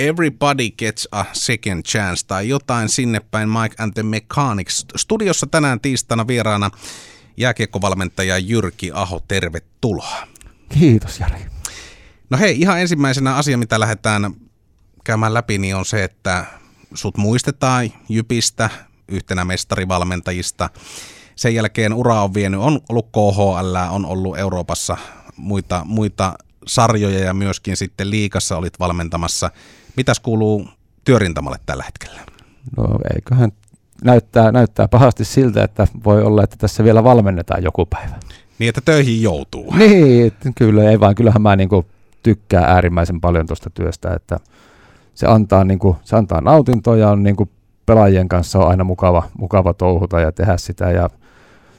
Everybody Gets a Second Chance tai jotain sinne päin Mike and the Mechanics. Studiossa tänään tiistaina vieraana jääkiekkovalmentaja Jyrki Aho, tervetuloa. Kiitos Jari. No hei, ihan ensimmäisenä asia, mitä lähdetään käymään läpi, niin on se, että sut muistetaan Jypistä, yhtenä mestarivalmentajista. Sen jälkeen ura on vienyt, on ollut KHL, on ollut Euroopassa muita, muita sarjoja ja myöskin sitten liikassa olit valmentamassa. Mitäs kuuluu työrintamalle tällä hetkellä? No eiköhän näyttää, näyttää pahasti siltä, että voi olla, että tässä vielä valmennetaan joku päivä. Niin, että töihin joutuu. Niin, kyllä, ei vaan. Kyllähän mä niinku tykkään äärimmäisen paljon tuosta työstä, että se antaa, niinku, se antaa nautintoa ja on niinku pelaajien kanssa on aina mukava, mukava touhuta ja tehdä sitä. Ja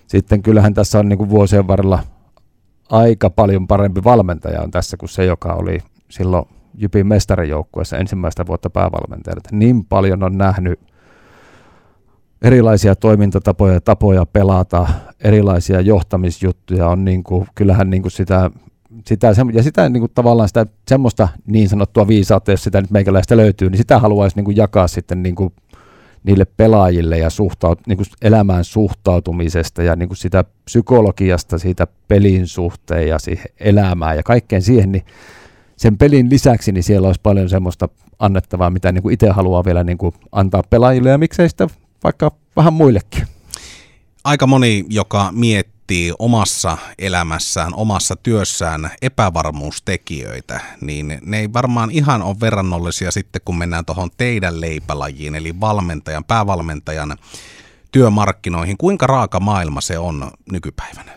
sitten kyllähän tässä on niinku vuosien varrella aika paljon parempi valmentaja on tässä kuin se, joka oli silloin Jypin mestarijoukkueessa ensimmäistä vuotta päävalmentajana. Niin paljon on nähnyt erilaisia toimintatapoja, tapoja pelata, erilaisia johtamisjuttuja on niin kuin, kyllähän niin kuin sitä, sitä, ja sitä niin kuin tavallaan sitä semmoista niin sanottua viisautta, jos sitä nyt meikäläistä löytyy, niin sitä haluaisi niin kuin jakaa sitten niin kuin niille pelaajille ja suhtaut, niin kuin elämään suhtautumisesta ja niin kuin sitä psykologiasta, siitä pelin suhteen ja siihen elämään ja kaikkeen siihen, niin sen pelin lisäksi niin siellä olisi paljon semmoista annettavaa, mitä niin kuin itse haluaa vielä niin kuin antaa pelaajille ja miksei sitä vaikka vähän muillekin. Aika moni, joka miettii omassa elämässään, omassa työssään epävarmuustekijöitä, niin ne ei varmaan ihan ole verrannollisia sitten, kun mennään tuohon teidän leipälajiin, eli valmentajan, päävalmentajan työmarkkinoihin. Kuinka raaka maailma se on nykypäivänä?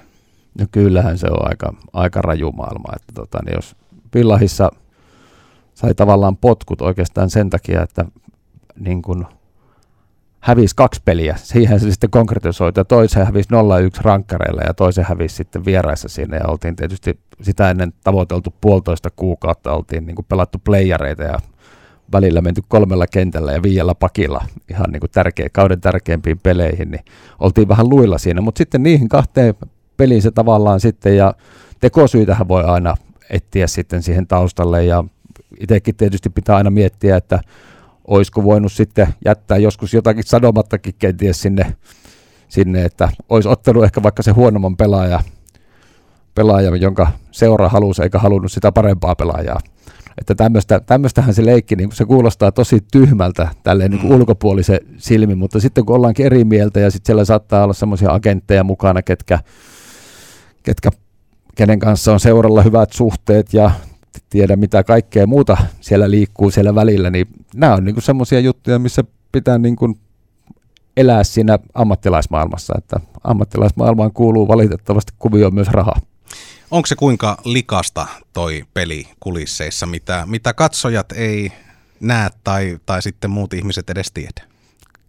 No kyllähän se on aika, aika raju maailma, että tota, niin jos Villahissa sai tavallaan potkut oikeastaan sen takia, että niin kun hävisi kaksi peliä. Siihen se sitten konkretisoitu. Ja toisen hävisi 0-1 rankkareilla ja toisen hävisi sitten vieraissa sinne ja oltiin tietysti sitä ennen tavoiteltu puolitoista kuukautta, oltiin niin kuin pelattu playareita ja välillä menty kolmella kentällä ja viiellä pakilla. Ihan niin kuin tärkeä, kauden tärkeimpiin peleihin, niin oltiin vähän luilla siinä, mutta sitten niihin kahteen peliin se tavallaan sitten ja tekosyitähän voi aina etsiä sitten siihen taustalle. Ja itsekin tietysti pitää aina miettiä, että olisiko voinut sitten jättää joskus jotakin sanomattakin kenties sinne, sinne että olisi ottanut ehkä vaikka se huonomman pelaaja, pelaaja, jonka seura halusi eikä halunnut sitä parempaa pelaajaa. Että tämmöistä, tämmöistähän se leikki, niin se kuulostaa tosi tyhmältä tälleen niin mm. ulkopuolisen silmin, mutta sitten kun ollaankin eri mieltä ja sitten siellä saattaa olla semmoisia agentteja mukana, ketkä, ketkä kenen kanssa on seuralla hyvät suhteet ja tiedä mitä kaikkea muuta siellä liikkuu siellä välillä, niin nämä on niin semmoisia juttuja, missä pitää niin kuin elää siinä ammattilaismaailmassa, että ammattilaismaailmaan kuuluu valitettavasti kuvio myös rahaa. Onko se kuinka likasta toi peli kulisseissa, mitä, mitä katsojat ei näe tai, tai sitten muut ihmiset edes tiedä?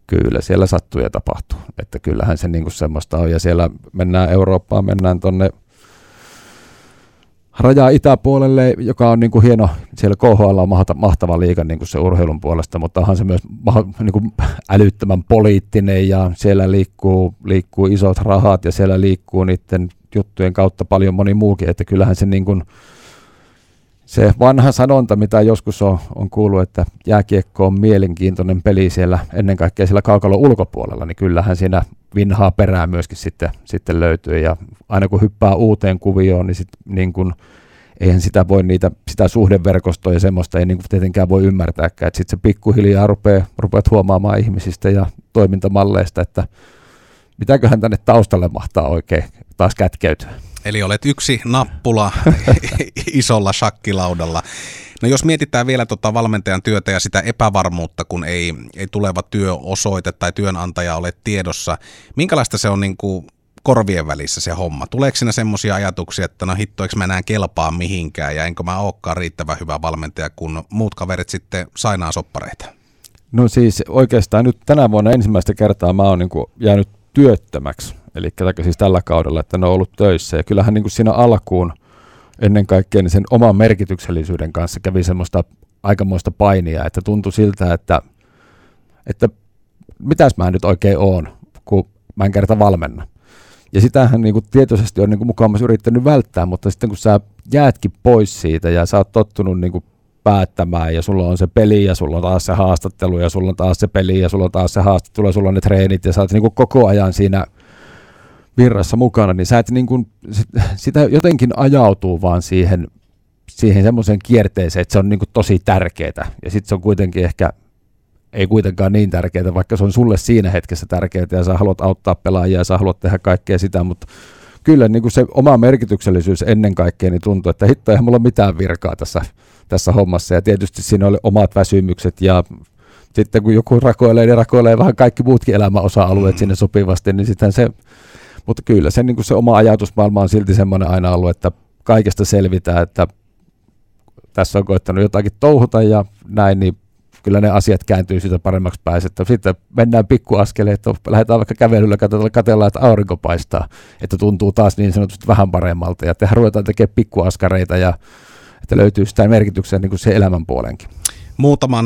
Kyllä, siellä sattuu ja tapahtuu. Että kyllähän se niinku semmoista on. Ja siellä mennään Eurooppaan, mennään tonne rajaa itäpuolelle, joka on niin kuin hieno, siellä KHL on mahtava liiga niin kuin se urheilun puolesta, mutta onhan se myös niin kuin älyttömän poliittinen ja siellä liikkuu, liikkuu isot rahat ja siellä liikkuu niiden juttujen kautta paljon moni muukin, että kyllähän se niin kuin, se vanha sanonta, mitä joskus on, on kuullut, että jääkiekko on mielenkiintoinen peli siellä ennen kaikkea siellä kaukalon ulkopuolella, niin kyllähän siinä vinhaa perää myöskin sitten, sitten löytyy. Ja aina kun hyppää uuteen kuvioon, niin, sit, niin kun, eihän sitä voi niitä, sitä suhdeverkostoa ja semmoista ei niin kuin tietenkään voi ymmärtääkään. Sitten se pikkuhiljaa rupeaa, rupeat huomaamaan ihmisistä ja toimintamalleista, että mitäköhän tänne taustalle mahtaa oikein taas kätkeytyä. Eli olet yksi nappula isolla shakkilaudalla. No jos mietitään vielä tota valmentajan työtä ja sitä epävarmuutta, kun ei, ei tuleva työosoite tai työnantaja ole tiedossa, minkälaista se on niin kuin korvien välissä se homma? Tuleeko siinä semmoisia ajatuksia, että no hitto, eikö mä enää kelpaa mihinkään ja enkö mä olekaan riittävän hyvä valmentaja, kun muut kaverit sitten sainaa soppareita? No siis oikeastaan nyt tänä vuonna ensimmäistä kertaa mä oon niin jäänyt työttömäksi eli siis tällä kaudella, että ne on ollut töissä. Ja kyllähän niin kuin siinä alkuun ennen kaikkea niin sen oman merkityksellisyyden kanssa kävi semmoista aikamoista painia, että tuntui siltä, että, että mitäs mä nyt oikein oon, kun mä en kerta valmenna. Ja sitähän niin kuin tietoisesti on niin kuin mukaan yrittänyt välttää, mutta sitten kun sä jäätkin pois siitä ja sä oot tottunut niin kuin päättämään ja sulla on se peli ja sulla on taas se haastattelu ja sulla on taas se peli ja sulla on taas se haastattelu ja sulla on ne treenit ja sä oot niin kuin koko ajan siinä virrassa mukana, niin sä et niin kuin, sitä jotenkin ajautuu vaan siihen, siihen semmoiseen kierteeseen, että se on niin kuin tosi tärkeää ja sitten se on kuitenkin ehkä ei kuitenkaan niin tärkeää, vaikka se on sulle siinä hetkessä tärkeää ja sä haluat auttaa pelaajia ja sä haluat tehdä kaikkea sitä, mutta kyllä niin kuin se oma merkityksellisyys ennen kaikkea niin tuntuu, että hitto eihän mulla mitään virkaa tässä, tässä hommassa ja tietysti siinä oli omat väsymykset ja sitten kun joku rakoilee, niin rakoilee vähän kaikki muutkin elämän osa-alueet mm. sinne sopivasti, niin sitten se, mutta kyllä se, niin kuin se oma ajatusmaailma on silti semmoinen aina ollut, että kaikesta selvitään, että tässä on koittanut jotakin touhuta ja näin, niin kyllä ne asiat kääntyy siitä paremmaksi päästä. Että sitten mennään pikkuaskeleet, että lähdetään vaikka kävelyllä, katsellaan, että aurinko paistaa, että tuntuu taas niin sanotusti vähän paremmalta. Ja tehdään ruvetaan tekemään pikkuaskareita ja että löytyy sitä merkityksiä niin kuin se elämän puolenkin. Muutaman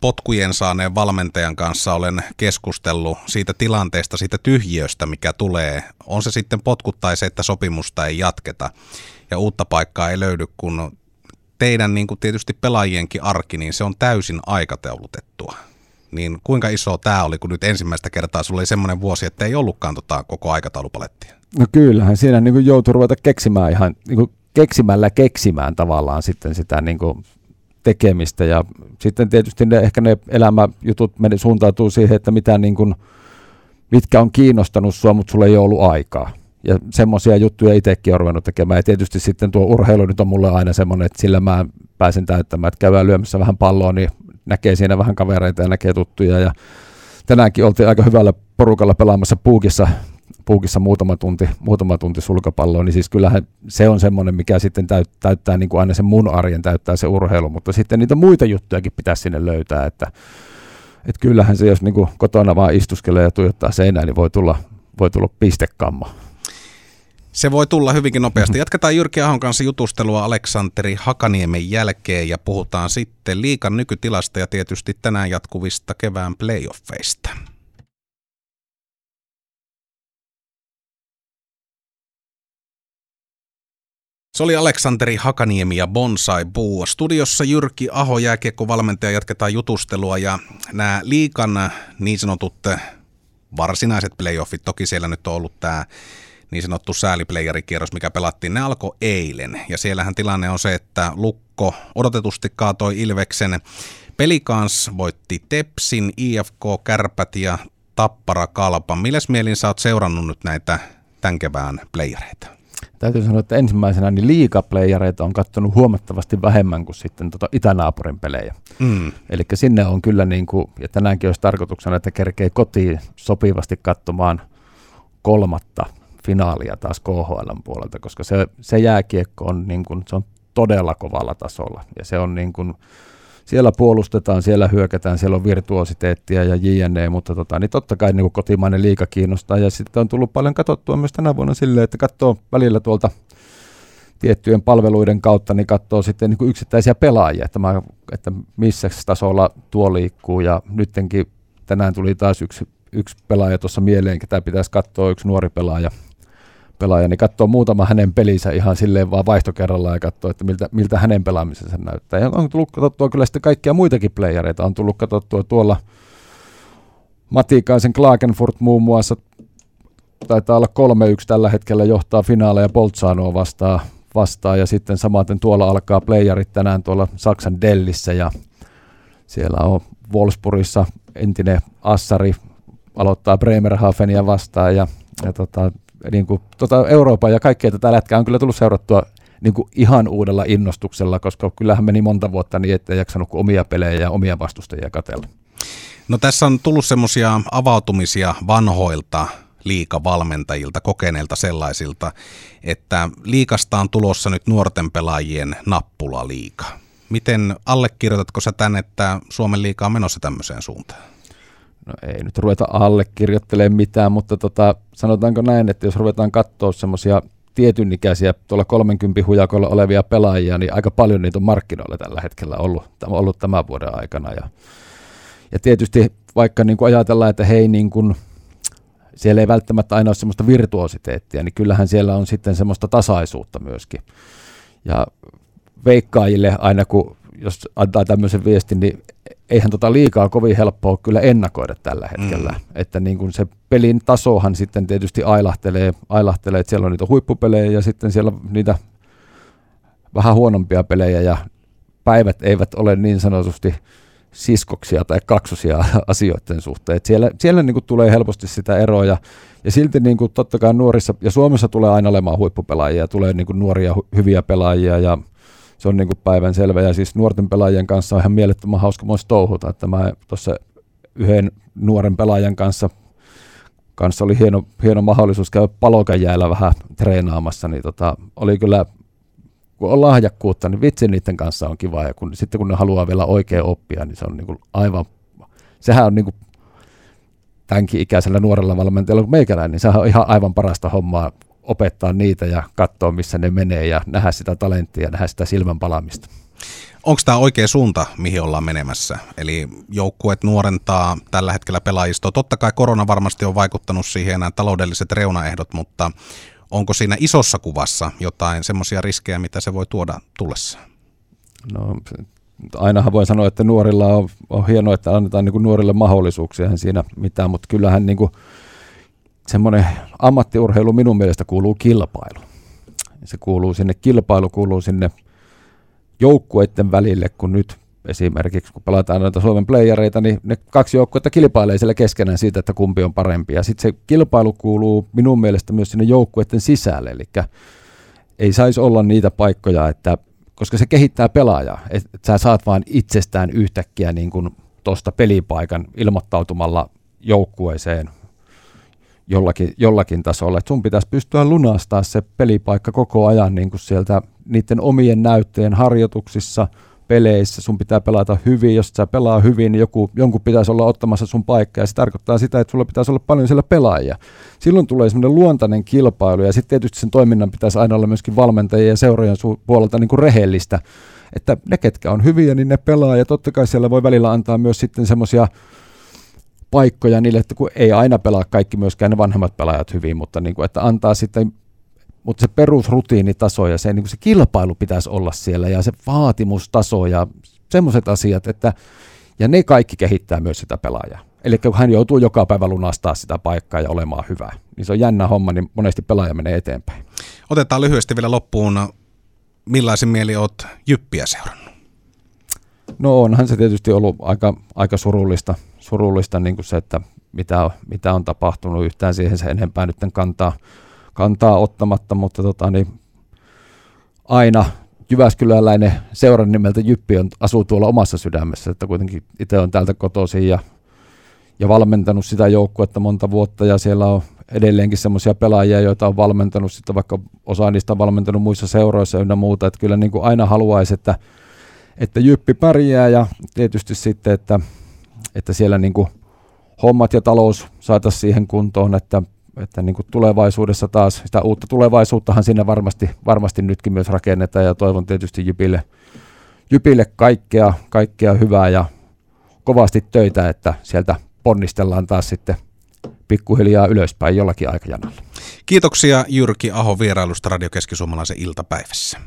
potkujen saaneen valmentajan kanssa olen keskustellut siitä tilanteesta, siitä tyhjiöstä, mikä tulee. On se sitten potkut tai se, että sopimusta ei jatketa ja uutta paikkaa ei löydy, kun teidän niin kuin tietysti pelaajienkin arki, niin se on täysin aikataulutettua. Niin kuinka iso tämä oli, kun nyt ensimmäistä kertaa sulla oli semmoinen vuosi, että ei ollutkaan tota koko aikataulupalettia? No kyllähän siinä niin joutui ruveta keksimään ihan niin kuin keksimällä keksimään tavallaan sitten sitä niin kuin tekemistä ja sitten tietysti ne, ehkä ne elämäjutut meni, suuntautuu siihen, että mitä niin kuin, mitkä on kiinnostanut sua, mutta sulla ei ole ollut aikaa ja semmoisia juttuja itsekin olen ruvennut tekemään. Ja tietysti sitten tuo urheilu nyt on mulle aina semmoinen, että sillä mä pääsen täyttämään, että käydään lyömässä vähän palloa, niin näkee siinä vähän kavereita ja näkee tuttuja. Ja tänäänkin oltiin aika hyvällä porukalla pelaamassa puukissa, puukissa muutama tunti, muutama tunti sulkapalloa, niin siis kyllähän se on semmoinen, mikä sitten täyttää, täyttää niin kuin aina sen mun arjen täyttää se urheilu, mutta sitten niitä muita juttujakin pitäisi sinne löytää, että, että kyllähän se, jos niin kuin kotona vaan istuskelee ja tuijottaa seinään, niin voi tulla, voi tulla pistekamma. Se voi tulla hyvinkin nopeasti. Jatketaan Jyrki Ahon kanssa jutustelua Aleksanteri Hakaniemen jälkeen ja puhutaan sitten liikan nykytilasta ja tietysti tänään jatkuvista kevään playoffeista. Se oli Aleksanteri Hakaniemi ja Bonsai Buu. Studiossa Jyrki Aho, jääkiekkovalmentaja, jatketaan jutustelua ja nämä liikan niin sanotut varsinaiset playoffit, toki siellä nyt on ollut tämä niin sanottu sääliplayerikierros, mikä pelattiin, ne alkoi eilen. Ja siellähän tilanne on se, että Lukko odotetusti kaatoi Ilveksen. Pelikans voitti Tepsin, IFK, Kärpät ja Tappara Kalpa. Milles mielin sä oot seurannut nyt näitä tämän kevään playereita? Täytyy sanoa, että ensimmäisenä niin liikaplayereita on katsonut huomattavasti vähemmän kuin sitten tota itänaapurin pelejä. Mm. Eli sinne on kyllä, niin kuin, ja tänäänkin olisi tarkoituksena, että kerkee kotiin sopivasti katsomaan kolmatta finaalia taas KHL puolelta, koska se, se jääkiekko on, niin kuin, se on todella kovalla tasolla. Ja se on niin kuin, siellä puolustetaan, siellä hyökätään, siellä on virtuositeettia ja JNE, mutta tota, niin totta kai niin kotimainen liika kiinnostaa. Ja sitten on tullut paljon katsottua myös tänä vuonna silleen, että katsoo välillä tuolta tiettyjen palveluiden kautta, niin katsoo sitten niin yksittäisiä pelaajia, että, mä, että missä tasolla tuo liikkuu. Ja nyttenkin tänään tuli taas yksi, yksi pelaaja tuossa mieleen, ketä pitäisi katsoa, yksi nuori pelaaja, pelaaja, niin katsoo muutama hänen pelinsä ihan silleen vaan vaihtokerralla ja katsoo, että miltä, miltä hänen pelaamisensa näyttää. Ja on tullut katsottua kyllä sitten kaikkia muitakin playereita. On tullut katsottua tuolla Matikaisen Klagenfurt muun muassa taitaa olla 3-1 tällä hetkellä johtaa finaaleja Bolzanoa vastaan, vastaan ja sitten samaten tuolla alkaa playerit tänään tuolla Saksan Dellissä ja siellä on Wolfsburgissa entinen Assari aloittaa Bremerhavenia vastaan ja, ja tota, niin kuin, tota Euroopan ja kaikkea tätä lätkää on kyllä tullut seurattua niin kuin ihan uudella innostuksella, koska kyllähän meni monta vuotta niin, että ei jaksanut kuin omia pelejä ja omia vastustajia katella. No tässä on tullut semmoisia avautumisia vanhoilta liikavalmentajilta, kokeneilta sellaisilta, että liikasta on tulossa nyt nuorten pelaajien nappula liika. Miten allekirjoitatko sä tämän, että Suomen liika on menossa tämmöiseen suuntaan? No ei nyt ruveta allekirjoittelemaan mitään, mutta tota, sanotaanko näin, että jos ruvetaan katsoa semmoisia tietynikäisiä tuolla 30 hujakolla olevia pelaajia, niin aika paljon niitä on markkinoilla tällä hetkellä ollut, ollut tämän vuoden aikana. Ja, ja tietysti vaikka niin kuin ajatellaan, että hei niin kuin, siellä ei välttämättä aina ole semmoista virtuositeettia, niin kyllähän siellä on sitten semmoista tasaisuutta myöskin. Ja veikkaajille aina kun jos antaa tämmöisen viestin, niin eihän tota liikaa kovin helppoa kyllä ennakoida tällä hetkellä. Mm. Että niin kuin se pelin tasohan sitten tietysti ailahtelee, ailahtelee, että siellä on niitä huippupelejä ja sitten siellä on niitä vähän huonompia pelejä ja päivät eivät ole niin sanotusti siskoksia tai kaksosia asioiden suhteen. Et siellä siellä niin kuin tulee helposti sitä eroa ja, ja silti niin kuin totta kai nuorissa, ja Suomessa tulee aina olemaan huippupelaajia, tulee niin kuin nuoria hyviä pelaajia ja se on niin kuin päivän selvä. Ja siis nuorten pelaajien kanssa on ihan mielettömän hauska myös touhuta, että mä tuossa yhden nuoren pelaajan kanssa kanssa oli hieno, hieno mahdollisuus käydä palokajäällä vähän treenaamassa, niin tota, oli kyllä kun on lahjakkuutta, niin vitsi niiden kanssa on kiva. Ja kun, sitten kun ne haluaa vielä oikein oppia, niin se on niin kuin aivan, sehän on niin kuin tämänkin ikäisellä nuorella valmentajalla kuin meikäläinen, niin sehän on ihan aivan parasta hommaa opettaa niitä ja katsoa, missä ne menee ja nähdä sitä talenttia ja nähdä sitä silmän palamista. Onko tämä oikea suunta, mihin ollaan menemässä? Eli joukkueet nuorentaa tällä hetkellä pelaajistoa. Totta kai korona varmasti on vaikuttanut siihen nämä taloudelliset reunaehdot, mutta onko siinä isossa kuvassa jotain semmoisia riskejä, mitä se voi tuoda tullessaan? No ainahan voi sanoa, että nuorilla on, on hienoa, että annetaan niin kuin nuorille mahdollisuuksia, siinä mitään, mutta kyllähän niin kuin semmoinen ammattiurheilu minun mielestä kuuluu kilpailu. Se kuuluu sinne, kilpailu kuuluu sinne joukkueiden välille, kun nyt esimerkiksi kun pelataan noita Suomen playereita, niin ne kaksi joukkuetta kilpailee siellä keskenään siitä, että kumpi on parempi. Ja sitten se kilpailu kuuluu minun mielestä myös sinne joukkueiden sisälle, eli ei saisi olla niitä paikkoja, että koska se kehittää pelaajaa, että sä saat vaan itsestään yhtäkkiä niin tuosta pelipaikan ilmoittautumalla joukkueeseen jollakin, jollakin tasolla. Et sun pitäisi pystyä lunastaa se pelipaikka koko ajan niin kuin sieltä niiden omien näytteen harjoituksissa – peleissä, sun pitää pelata hyvin, jos sä pelaa hyvin, niin joku, jonkun pitäisi olla ottamassa sun paikkaa, ja se tarkoittaa sitä, että sulla pitäisi olla paljon siellä pelaajia. Silloin tulee semmoinen luontainen kilpailu, ja sitten tietysti sen toiminnan pitäisi aina olla myöskin valmentajien ja seurojen puolelta niin kuin rehellistä, että ne, ketkä on hyviä, niin ne pelaa, ja totta kai siellä voi välillä antaa myös sitten semmoisia paikkoja niille, että kun ei aina pelaa kaikki myöskään ne vanhemmat pelaajat hyvin, mutta niin kuin, että antaa sitten mutta se perusrutiinitaso ja se, niin se kilpailu pitäisi olla siellä ja se vaatimustaso ja semmoiset asiat, että ja ne kaikki kehittää myös sitä pelaajaa. Eli kun hän joutuu joka päivä lunastaa sitä paikkaa ja olemaan hyvä, niin se on jännä homma, niin monesti pelaaja menee eteenpäin. Otetaan lyhyesti vielä loppuun, millaisin mieli olet Jyppiä seurannut? No onhan se tietysti ollut aika, aika surullista, surullista niin kuin se, että mitä, mitä on tapahtunut yhtään siihen se enempää nyt kantaa, kantaa ottamatta, mutta tota, niin aina Jyväskyläläinen seuran nimeltä Jyppi on, asuu tuolla omassa sydämessä, että kuitenkin itse on täältä kotoisin ja, ja valmentanut sitä joukkuetta monta vuotta ja siellä on edelleenkin semmoisia pelaajia, joita on valmentanut sitten vaikka osa niistä on valmentanut muissa seuroissa ja muuta, että kyllä niin kuin aina haluaisi, että, että Jyppi pärjää ja tietysti sitten, että, että siellä niin kuin hommat ja talous saataisiin siihen kuntoon, että että niin kuin tulevaisuudessa taas, sitä uutta tulevaisuuttahan sinne varmasti, varmasti nytkin myös rakennetaan ja toivon tietysti Jypille, Jypille kaikkea, kaikkea hyvää ja kovasti töitä, että sieltä ponnistellaan taas sitten pikkuhiljaa ylöspäin jollakin aikajanalla. Kiitoksia Jyrki Aho vierailusta Radio Keski-Suomalaisen iltapäivässä.